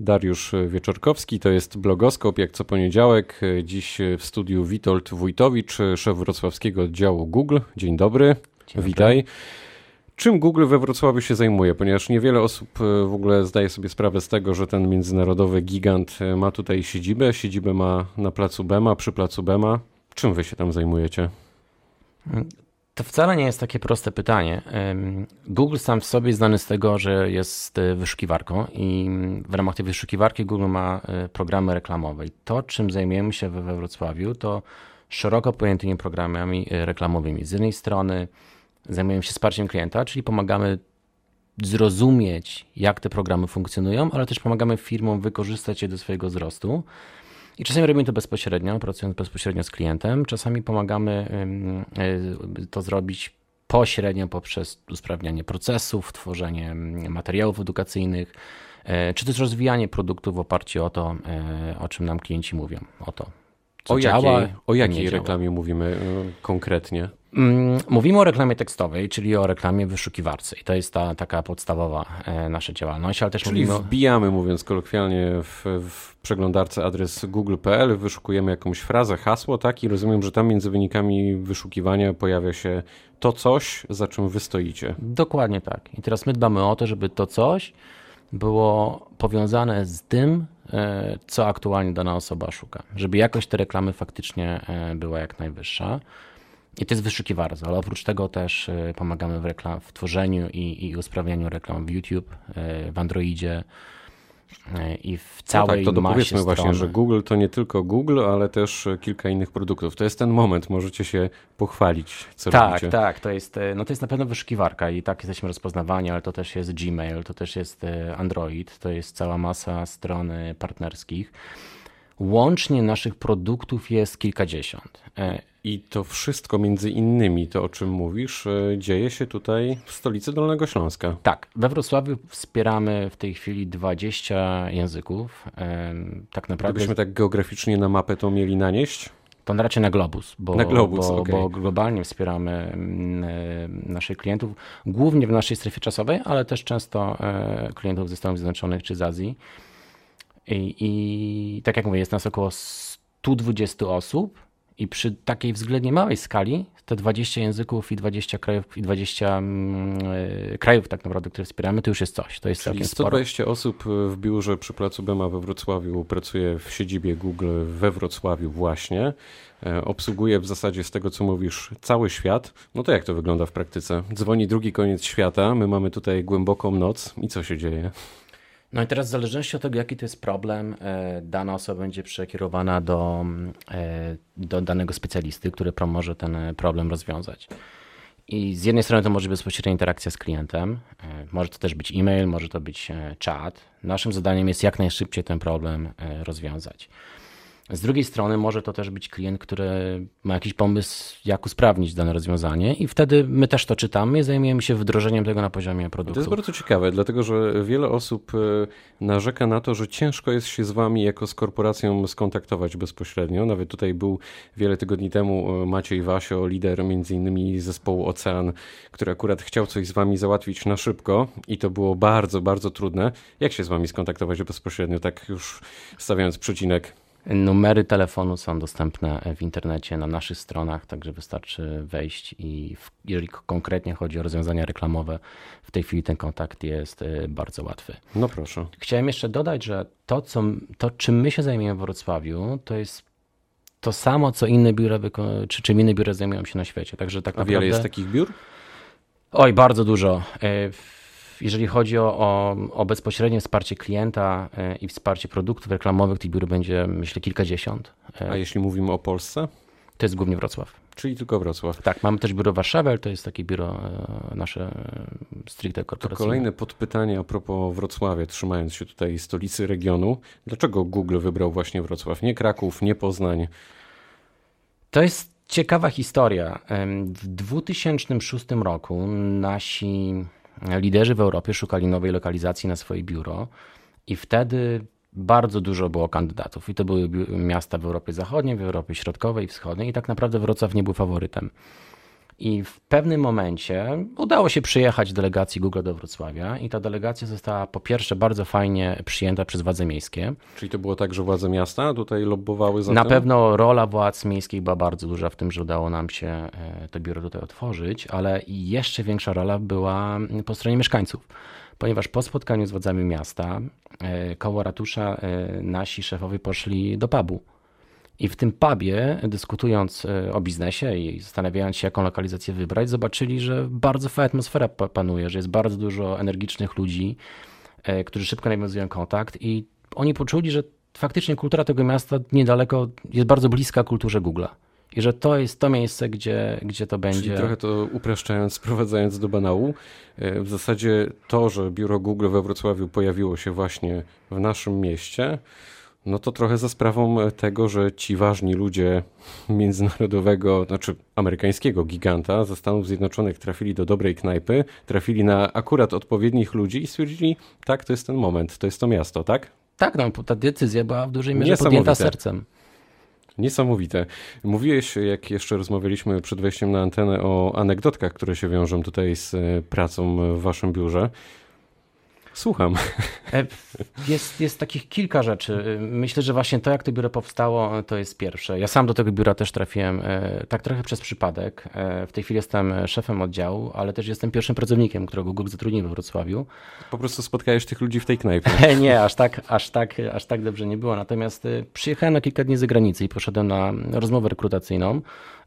Dariusz Wieczorkowski, to jest blogoskop jak co poniedziałek. Dziś w studiu Witold Wójtowicz, szef wrocławskiego oddziału Google. Dzień dobry, Dzień witaj. Dobry. Czym Google we Wrocławiu się zajmuje? Ponieważ niewiele osób e, w ogóle zdaje sobie sprawę z tego, że ten międzynarodowy gigant e, ma tutaj siedzibę. Siedzibę ma na placu Bema, przy placu Bema. Czym wy się tam zajmujecie? To wcale nie jest takie proste pytanie. Google sam w sobie znany z tego, że jest e, wyszukiwarką i w ramach tej wyszukiwarki Google ma programy reklamowe. I to, czym zajmujemy się we Wrocławiu, to szeroko pojętymi programami reklamowymi. Z jednej strony zajmujemy się wsparciem klienta, czyli pomagamy zrozumieć, jak te programy funkcjonują, ale też pomagamy firmom wykorzystać je do swojego wzrostu. I czasami robimy to bezpośrednio, pracując bezpośrednio z klientem, czasami pomagamy to zrobić pośrednio poprzez usprawnianie procesów, tworzenie materiałów edukacyjnych, e, czy też rozwijanie produktów w oparciu o to, e, o czym nam klienci mówią, o to, co o działa. Jakiej, o jakiej reklamie mówimy konkretnie? Mm, mówimy o reklamie tekstowej, czyli o reklamie wyszukiwarcy. I to jest ta taka podstawowa e, nasza działalność, ale też czyli mówimy... wbijamy, mówiąc kolokwialnie, w, w przeglądarce adres google.pl, wyszukujemy jakąś frazę, hasło, tak? I rozumiem, że tam między wynikami wyszukiwania pojawia się to coś, za czym wy stoicie. Dokładnie tak. I teraz my dbamy o to, żeby to coś było powiązane z tym, co aktualnie dana osoba szuka. Żeby jakość tej reklamy faktycznie e, była jak najwyższa. I to jest wyszukiwarka, ale oprócz tego też e, pomagamy w, reklam, w tworzeniu i, i usprawnianiu reklam w YouTube, e, w Androidzie e, i w całej no tak, to powiedzmy właśnie, że Google to nie tylko Google, ale też kilka innych produktów. To jest ten moment, możecie się pochwalić, co tak, robicie. Tak, tak, to jest, no to jest na pewno wyszukiwarka i tak jesteśmy rozpoznawani, ale to też jest Gmail, to też jest Android, to jest cała masa stron partnerskich. Łącznie naszych produktów jest kilkadziesiąt. I to wszystko między innymi, to o czym mówisz, e, dzieje się tutaj w stolicy Dolnego Śląska. Tak, we Wrocławiu wspieramy w tej chwili 20 języków. Tak naprawdę. Gdybyśmy tak geograficznie na mapę to mieli nanieść? To raczej na globus, bo, na globus, bo, okay. bo globalnie wspieramy mm, e, naszych klientów, głównie w naszej strefie czasowej, ale też często e, klientów ze Stanów Zjednoczonych czy z Azji. I, i tak jak mówię, jest nas około 120 osób i przy takiej względnie małej skali, te 20 języków i 20 krajów, i 20 mm, e, krajów tak naprawdę, które wspieramy, to już jest coś. To jest Czyli 120 sporo. osób w biurze przy Placu Bema we Wrocławiu pracuje w siedzibie Google we Wrocławiu właśnie. E, obsługuje w zasadzie z tego, co mówisz, cały świat. No to jak to wygląda w praktyce? Dzwoni drugi koniec świata, my mamy tutaj głęboką noc i co się dzieje? No i teraz w zależności od tego, jaki to jest problem, e, dana osoba będzie przekierowana do, e, do danego specjalisty, który pomoże ten problem rozwiązać. I z jednej strony to może być bezpośrednia interakcja z klientem, e, może to też być e-mail, może to być czat. Naszym zadaniem jest jak najszybciej ten problem rozwiązać. Z drugiej strony może to też być klient, który ma jakiś pomysł, jak usprawnić dane rozwiązanie i wtedy my też to czytamy i zajmujemy się wdrożeniem tego na poziomie produktu. To jest bardzo ciekawe, dlatego że wiele osób e, narzeka na to, że ciężko jest się z wami jako z korporacją skontaktować bezpośrednio. Nawet tutaj był wiele tygodni temu e, Maciej Wasio, lider między innymi zespołu Ocean, który akurat chciał coś z wami załatwić na szybko i to było bardzo, bardzo trudne. Jak się z wami skontaktować bezpośrednio, tak już stawiając przecinek? Numery telefonu są dostępne w internecie na naszych stronach, także wystarczy wejść i w, jeżeli konkretnie chodzi o rozwiązania reklamowe, w tej chwili ten kontakt jest y, bardzo łatwy. No proszę. Chciałem jeszcze dodać, że to, co, to czym my się zajmujemy w Wrocławiu, to jest to samo, co inne biura, czy czym inne biura zajmują się na świecie. Także tak A naprawdę... wiele jest takich biur? Oj, bardzo dużo. Jeżeli chodzi o, o, o bezpośrednie wsparcie klienta e, i wsparcie produktów reklamowych, tych biur będzie myślę kilkadziesiąt. E, A jeśli mówimy o Polsce? To jest głównie Wrocław. Czyli tylko Wrocław. Tak, mamy też biuro Warszawy, ale to jest takie biuro e, nasze stricte korporacyjne. To kolejne podpytanie a propos Wrocławia, trzymając się tutaj stolicy regionu. Dlaczego Google wybrał właśnie Wrocław? Nie Kraków, nie Poznań? To jest ciekawa historia. W 2006 roku nasi liderzy w Europie szukali nowej lokalizacji na swoje biuro i wtedy bardzo dużo było kandydatów. I to były miasta w Europie Zachodniej, w Europie Środkowej i Wschodniej i tak naprawdę Wrocław nie był faworytem. I w pewnym momencie udało się przyjechać delegacji Google do Wrocławia i ta delegacja została po pierwsze bardzo fajnie przyjęta przez władze miejskie. Czyli to było tak, że władze miasta tutaj lobbowały za Na tym? pewno rola władz miejskich była bardzo duża w tym, że udało nam się e, to biuro tutaj otworzyć, ale jeszcze większa rola była po stronie mieszkańców. Ponieważ po spotkaniu z władzami miasta e, koło ratusza e, nasi szefowie poszli do pubu. I w tym pubie, dyskutując e, o biznesie i zastanawiając się, jaką lokalizację wybrać, zobaczyli, że bardzo fajna atmosfera pa- panuje, że jest bardzo dużo energicznych ludzi, e, którzy szybko nawiązują kontakt i oni poczuli, że faktycznie kultura tego miasta niedaleko jest bardzo bliska kulturze Google'a. I że to jest to miejsce, gdzie, gdzie to będzie. Czyli trochę to upraszczając, sprowadzając do banału, e, w zasadzie to, że biuro Google we Wrocławiu pojawiło się właśnie w naszym mieście, no to trochę za sprawą tego, że ci ważni ludzie międzynarodowego, znaczy amerykańskiego giganta ze Stanów Zjednoczonych trafili do dobrej knajpy, trafili na akurat odpowiednich ludzi i stwierdzili, tak, to jest ten moment, to jest to miasto, tak? Tak, no, ta decyzja była w dużej mierze podjęta sercem. Niesamowite. Mówiłeś, jak jeszcze rozmawialiśmy przed wejściem na antenę, o anegdotkach, które się wiążą tutaj z e, pracą w waszym biurze. Słucham. E, Jest, jest takich kilka rzeczy. Myślę, że właśnie to, jak to biuro powstało, to jest pierwsze. Ja sam do tego biura też trafiłem e, tak trochę przez przypadek. E, W tej chwili jestem szefem oddziału, ale też jestem pierwszym pracownikiem, którego Google zatrudnił we Wrocławiu. Po prostu spotkałeś tych ludzi w tej knajpie. Nie, aż tak, aż, tak, aż tak dobrze nie było. Natomiast e, przyjechałem na kilka dni z granicy i poszedłem na rozmowę rekrutacyjną,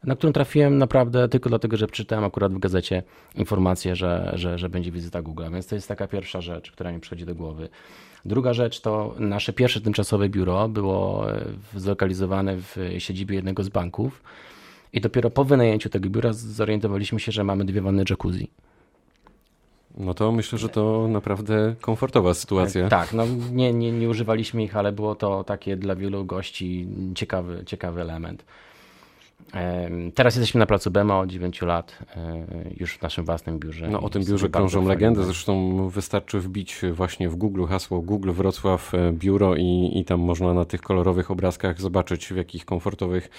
na którą trafiłem naprawdę tylko dlatego, że przeczytałem akurat w gazecie informację, że, że, że będzie wizyta Google. Więc to jest taka pierwsza rzecz, która mi przychodzi do głowy. Druga rzecz to nasze pierwsze tymczasowe biuro było e, zlokalizowane w siedzibie jednego z banków. I dopiero po wynajęciu tego biura zorientowaliśmy się, że mamy dwie wanny jacuzzi. No to myślę, że to naprawdę komfortowa sytuacja. Tak, no nie, nie, nie używaliśmy ich, ale było to takie dla wielu gości ciekawy, ciekawy element. Teraz jesteśmy na placu Bema od 9 lat, e, już w naszym własnym biurze. No o tym biurze krążą legendy, zresztą wystarczy wbić właśnie w Google hasło Google Wrocław e, biuro i, i tam można na tych kolorowych obrazkach zobaczyć w jakich komfortowych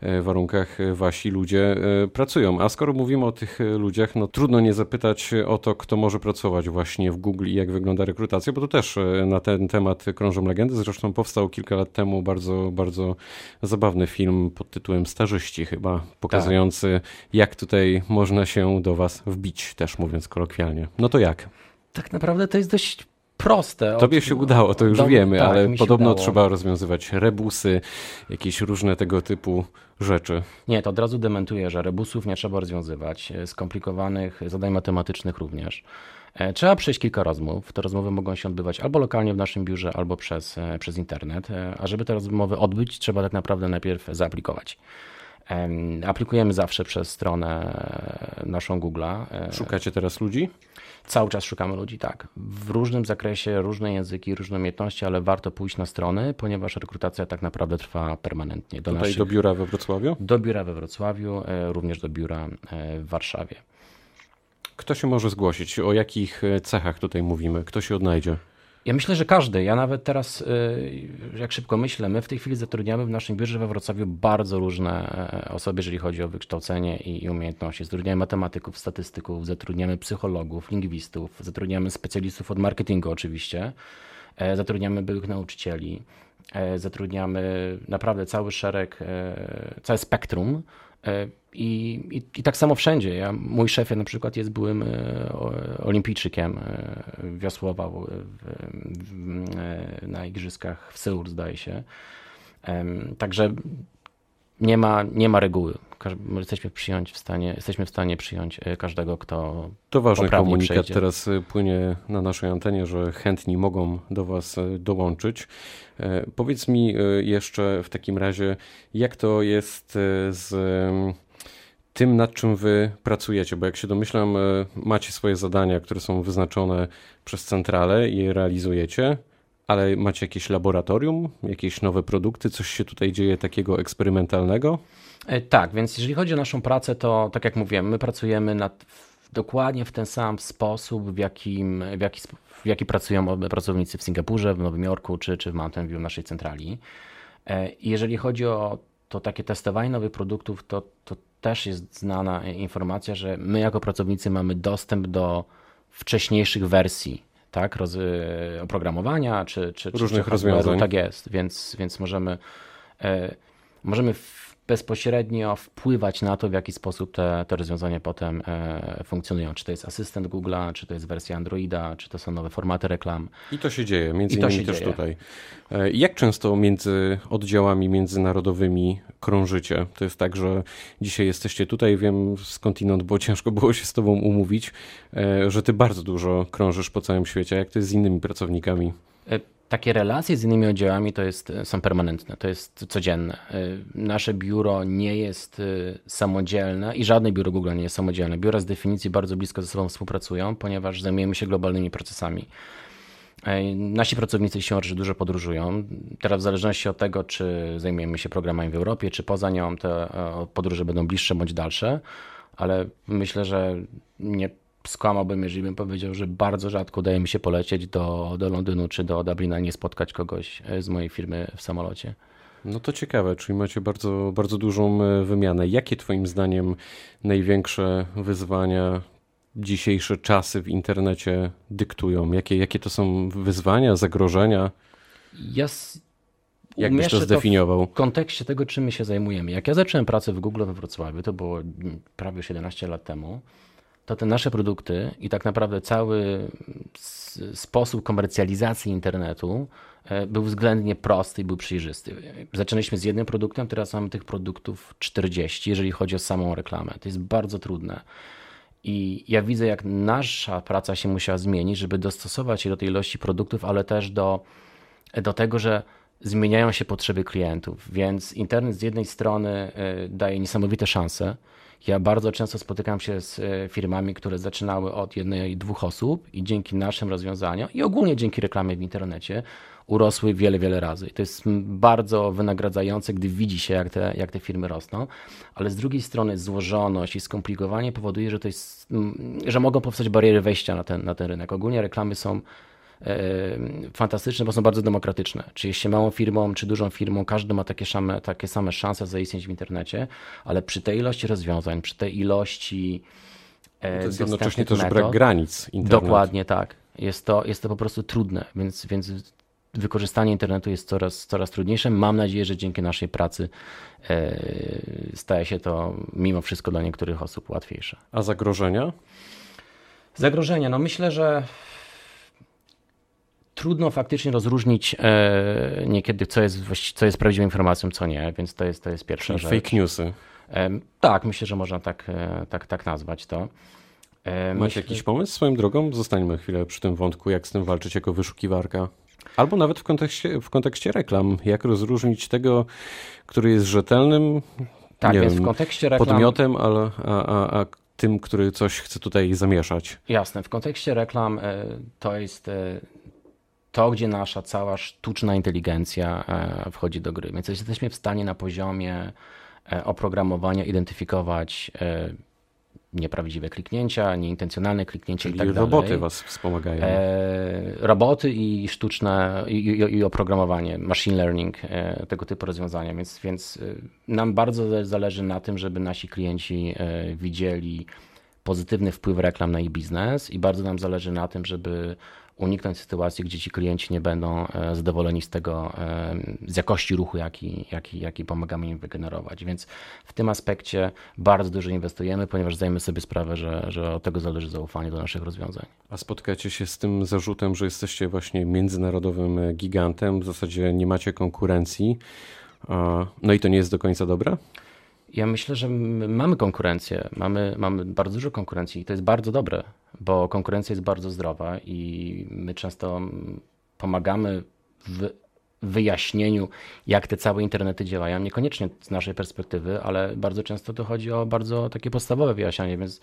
e, warunkach wasi ludzie pracują. A skoro mówimy o tych ludziach, no trudno nie zapytać o to, kto może pracować właśnie w Google i jak wygląda rekrutacja, bo to też na ten temat krążą legendy. Zresztą powstał kilka lat temu bardzo, bardzo zabawny film pod tytułem Starzyści chyba, pokazujący jak tutaj można się do was wbić, też mówiąc kolokwialnie. No to jak? Tak naprawdę to jest dość proste. Tobie się udało, to już wiemy, tak, ale podobno udało. trzeba rozwiązywać rebusy, jakieś różne tego typu rzeczy. Nie, to od razu dementuję, że rebusów nie trzeba rozwiązywać, e, skomplikowanych zadań matematycznych również. E, Trzeba przejść kilka rozmów. Te rozmowy mogą się odbywać albo lokalnie w naszym biurze, albo przez, e, przez internet. A żeby te rozmowy odbyć, trzeba tak naprawdę najpierw zaaplikować. Em, Aplikujemy zawsze przez stronę e, naszą Google'a. E, Szukacie teraz ludzi? Cały czas szukamy ludzi, tak. W różnym zakresie, różne języki, różne umiejętności, ale warto pójść na strony, ponieważ rekrutacja tak naprawdę trwa permanentnie. Do, Tutaj naszych, do biura we Wrocławiu? do biura we Wrocławiu, e, również do biura w Warszawie. Kto się może zgłosić? O jakich cechach tutaj mówimy? Kto się odnajdzie? Ja myślę, że każdy. Ja nawet teraz, y, jak szybko myślę, my w tej chwili zatrudniamy w naszym biurze we Wrocławiu bardzo różne e, osoby, jeżeli chodzi o wykształcenie i umiejętności. Zatrudniamy matematyków, statystyków, zatrudniamy psychologów, lingwistów, zatrudniamy specjalistów od marketingu oczywiście, e, zatrudniamy byłych nauczycieli, e, zatrudniamy naprawdę cały szereg, całe spektrum. E, I, i, I tak samo wszędzie. Ja, mój szef na przykład jest byłym e, olimpijczykiem, e, wiosłował w, w, e, na igrzyskach w Seul, zdaje się. Także nie ma, nie ma reguły. Jesteśmy, przyjąć w stanie, jesteśmy w stanie przyjąć e, każdego, kto To ważny komunikat przejdzie. teraz płynie na naszej antenie, że chętni mogą do Was dołączyć. E, Powiedz mi jeszcze w takim razie, jak to jest z tym, nad czym Wy pracujecie, bo jak się domyślam, y, macie swoje zadania, które są wyznaczone przez centralę i je realizujecie, ale macie jakieś laboratorium, jakieś nowe produkty, coś się tutaj dzieje takiego eksperymentalnego? E, Tak, więc jeżeli chodzi o naszą pracę, to tak jak mówiłem, my pracujemy nad, dokładnie w ten sam sposób, w, jakim, w, jaki, w jaki pracują pracownicy w Singapurze, w Nowym Jorku czy, czy w Mountain View, naszej centrali. E, jeżeli chodzi o to takie testowanie nowych produktów, to, to też jest znana informacja, że my jako pracownicy mamy dostęp do wcześniejszych wersji tak, roz, oprogramowania czy, czy, różnych czy rozwiązań. Tak jest, więc, więc możemy, e, możemy bezpośrednio wpływać na to, w jaki sposób te, te rozwiązania potem e, funkcjonują. Czy to jest asystent Google'a, czy to jest wersja Androida, czy to są nowe formaty reklam. I to się dzieje, między innymi też dzieje. tutaj. E, jak często między oddziałami międzynarodowymi krążycie? To jest tak, że dzisiaj jesteście tutaj, wiem skądinąd, bo ciężko było się z tobą umówić, e, że ty bardzo dużo krążysz po całym świecie. Jak to jest z innymi pracownikami? E, takie relacje z innymi oddziałami to jest, są permanentne, to jest codzienne. Nasze biuro nie jest samodzielne i żadne biuro Google nie jest samodzielne. Biura z definicji bardzo blisko ze sobą współpracują, ponieważ zajmujemy się globalnymi procesami. Nasi pracownicy że dużo podróżują. Teraz w zależności od tego, czy zajmujemy się programami w Europie, czy poza nią, te podróże będą bliższe bądź dalsze, ale myślę, że nie skłamałbym, jeżeli bym powiedział, że bardzo rzadko udaje mi się polecieć do, do Londynu czy do Dublina, nie spotkać kogoś z mojej firmy w samolocie. No to ciekawe, czyli macie bardzo, bardzo dużą e, wymianę. Jakie Twoim zdaniem największe wyzwania dzisiejsze czasy w internecie dyktują? Jakie, jakie to są wyzwania, zagrożenia? Ja Jak byś to zdefiniował? w kontekście tego, czym my się zajmujemy. Jak ja zacząłem pracę w Google we Wrocławiu, to było prawie 17 lat temu, to te nasze produkty i tak naprawdę cały sposób komercjalizacji internetu e, był względnie prosty i był przejrzysty. Zaczęliśmy z jednym produktem, teraz mamy tych produktów 40, jeżeli chodzi o samą reklamę. To jest bardzo trudne. I ja widzę, jak nasza praca się musiała zmienić, żeby dostosować się do tej ilości produktów, ale też do, do tego, że zmieniają się potrzeby klientów. Więc internet z jednej strony e, daje niesamowite szanse. Ja bardzo często spotykam się z e, firmami, które zaczynały od jednej, dwóch osób i dzięki naszym rozwiązaniom i ogólnie dzięki reklamie w internecie urosły wiele, wiele razy. I to jest bardzo wynagradzające, gdy widzi się, jak te, jak te firmy rosną, ale z drugiej strony złożoność i skomplikowanie powoduje, że, to jest, że mogą powstać bariery wejścia na ten, na ten rynek. Ogólnie reklamy są fantastyczne, bo są bardzo demokratyczne. Czy jeśli małą firmą, czy dużą firmą, każdy ma takie same, takie same szanse zaistnieć w internecie, ale przy tej ilości rozwiązań, przy tej ilości e, to jest jednocześnie też brak granic internetu. Dokładnie tak. Jest to, jest to po prostu trudne, więc, więc wykorzystanie internetu jest coraz, coraz trudniejsze. Mam nadzieję, że dzięki naszej pracy e, staje się to mimo wszystko dla niektórych osób łatwiejsze. A zagrożenia? Zagrożenia, no myślę, że trudno faktycznie rozróżnić e, niekiedy, co jest, co jest prawdziwą informacją, co nie, więc to jest, to jest pierwsza Czyli rzecz. Fake newsy. E, tak, myślę, że można tak, tak, tak nazwać to. Macie myślę... jakiś pomysł swoją drogą? Zostańmy chwilę przy tym wątku, jak z tym walczyć jako wyszukiwarka. Albo nawet w kontekście, w kontekście reklam. Jak rozróżnić tego, który jest rzetelnym tak, więc wiem, w kontekście reklam... podmiotem, ale, a, a, a tym, który coś chce tutaj zamieszać. Jasne. W kontekście reklam e, to jest e, to, gdzie nasza cała sztuczna inteligencja e, wchodzi do gry. Więc jesteśmy w stanie na poziomie oprogramowania identyfikować nieprawdziwe kliknięcia, nieintencjonalne kliknięcia Czyli i tak dalej. roboty was wspomagają. E, roboty i sztuczne i, i, i, oprogramowanie, machine learning, e, tego typu rozwiązania, więc, więc e, nam bardzo zależy na tym, żeby nasi klienci e, widzieli pozytywny wpływ reklam na ich biznes i bardzo nam zależy na tym, żeby uniknąć sytuacji, gdzie ci klienci nie będą e, zadowoleni z tego, e, z jakości ruchu, jaki, jaki, jaki pomagamy im wygenerować. Więc w tym aspekcie bardzo dużo inwestujemy, ponieważ zdajemy sobie sprawę, że, że od tego zależy zaufanie do naszych rozwiązań. A spotkacie się z tym zarzutem, że jesteście właśnie międzynarodowym e, gigantem, w zasadzie nie macie konkurencji. No i to nie jest do końca dobre? Ja myślę, że mamy konkurencję, mamy, mamy bardzo dużo konkurencji i to jest bardzo dobre, bo konkurencja jest bardzo zdrowa i my często pomagamy w wyjaśnieniu, jak te całe internety działają. Niekoniecznie z naszej perspektywy, ale bardzo często to chodzi o bardzo takie podstawowe wyjaśnianie, więc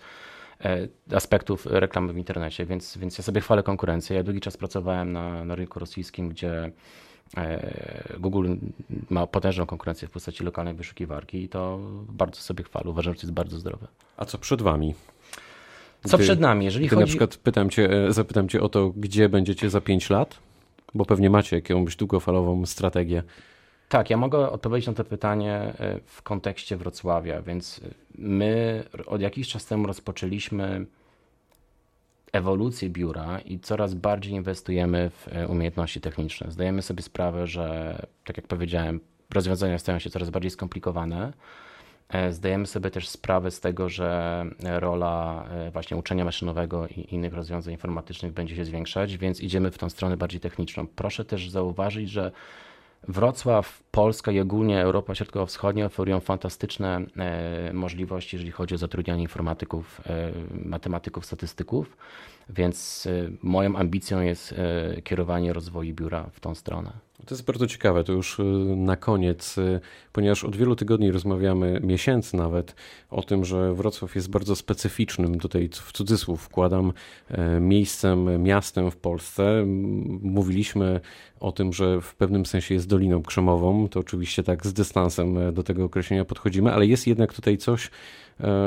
aspektów reklamy w internecie, więc, więc ja sobie chwalę konkurencję. Ja długi czas pracowałem na, na rynku rosyjskim, gdzie E, Google ma potężną konkurencję w postaci lokalnej wyszukiwarki i to bardzo sobie chwalę. Uważam, że to jest bardzo zdrowe. A co przed wami? Co gdy, przed nami? Jeżeli chodzi... na przykład pytam cię, e, zapytam cię o to, gdzie będziecie za 5 lat, bo pewnie macie jakąś długofalową strategię. Tak, ja mogę odpowiedzieć na to pytanie e, w kontekście Wrocławia, więc my od jakiś czas temu rozpoczęliśmy ewolucję biura i coraz bardziej inwestujemy w e, umiejętności techniczne. Zdajemy sobie sprawę, że, tak jak powiedziałem, rozwiązania stają się coraz bardziej skomplikowane. E, zdajemy sobie też sprawę z tego, że rola e, właśnie uczenia maszynowego i innych rozwiązań informatycznych będzie się zwiększać, więc idziemy w tą stronę bardziej techniczną. Proszę też zauważyć, że Wrocław, Polska i ogólnie Europa Środkowo-Wschodnia oferują fantastyczne e, możliwości, jeżeli chodzi o zatrudnianie informatyków, matematyków, statystyków, więc moją ambicją jest kierowanie rozwoju biura w tą stronę. To jest bardzo ciekawe, to już y, na koniec, y, ponieważ od wielu tygodni rozmawiamy, miesięcy nawet, o tym, że Wrocław jest bardzo specyficznym, tutaj w cudzysłów wkładam, e, miejscem, miastem w Polsce. Mówiliśmy o tym, że w pewnym sensie jest Doliną Krzemową, to oczywiście tak z dystansem do tego określenia podchodzimy, ale jest jednak tutaj coś,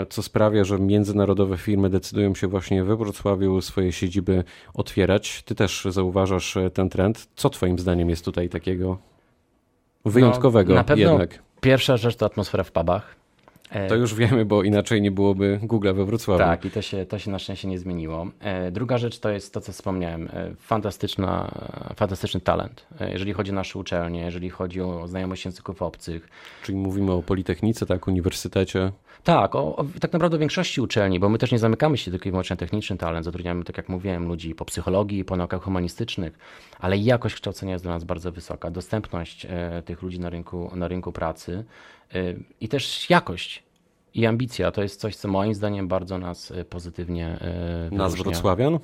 co sprawia, że międzynarodowe firmy decydują się właśnie we Wrocławiu swoje siedziby otwierać. Ty też zauważasz e, ten trend. Co Twoim zdaniem jest tutaj takiego wyjątkowego no, na pewno jednak? Pierwsza rzecz to atmosfera w pubach. E, to już wiemy, bo inaczej nie byłoby Google we Wrocławiu. Tak, i to się, to się na szczęście nie zmieniło. Druga rzecz to jest to, co wspomniałem. Fantastyczna, fantastyczny talent. Jeżeli chodzi o nasze uczelnie, jeżeli chodzi o znajomość języków obcych. Czyli mówimy o Politechnice, tak, uniwersytecie. Tak, o, o, tak naprawdę o większości uczelni, bo my też nie zamykamy się tylko i wyłącznie techniczny talent. Zatrudniamy, tak jak mówiłem, ludzi po psychologii, po naukach humanistycznych, ale jakość kształcenia jest dla nas bardzo wysoka. Dostępność e, tych ludzi na rynku, na rynku pracy e, i też jakość i ambicja to jest coś, co moim zdaniem bardzo nas e, pozytywnie e, Nas wrocławian?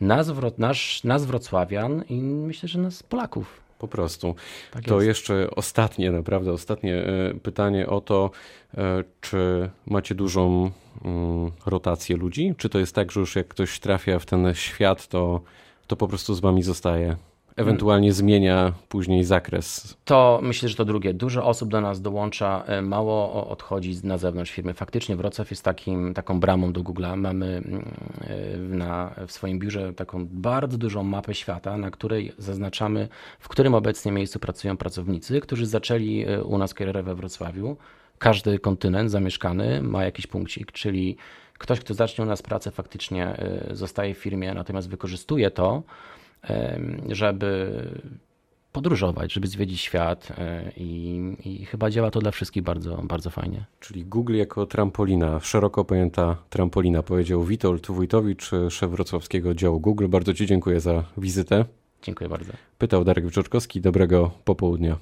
Nas, nasz, nas wrocławian i myślę, że nas Polaków. Po prostu. Tak to jeszcze ostatnie, naprawdę ostatnie pytanie o to, czy macie dużą mm, rotację ludzi? Czy to jest tak, że już jak ktoś trafia w ten świat, to, to po prostu z wami zostaje? Ewentualnie zmienia później zakres. To myślę, że to drugie. Dużo osób do nas dołącza, e, mało odchodzi na zewnątrz firmy. Faktycznie Wrocław jest takim, taką bramą do Google'a. Mamy mm, e, na, w swoim biurze taką bardzo dużą mapę świata, na której zaznaczamy, w którym obecnie miejscu pracują pracownicy, którzy zaczęli e, u nas karierę we Wrocławiu. Każdy kontynent zamieszkany ma jakiś punkcik, czyli ktoś, kto zacznie u nas pracę, faktycznie zostaje w firmie, natomiast wykorzystuje to, żeby podróżować, żeby zwiedzić świat e, i, i, chyba działa to dla wszystkich bardzo, bardzo fajnie. Czyli Google jako trampolina, szeroko pojęta trampolina, powiedział Witold Wójtowicz, szef wrocławskiego działu Google. Bardzo Ci dziękuję za wizytę. Dziękuję bardzo. Pytał Darek Wyczoczkowski. Dobrego popołudnia.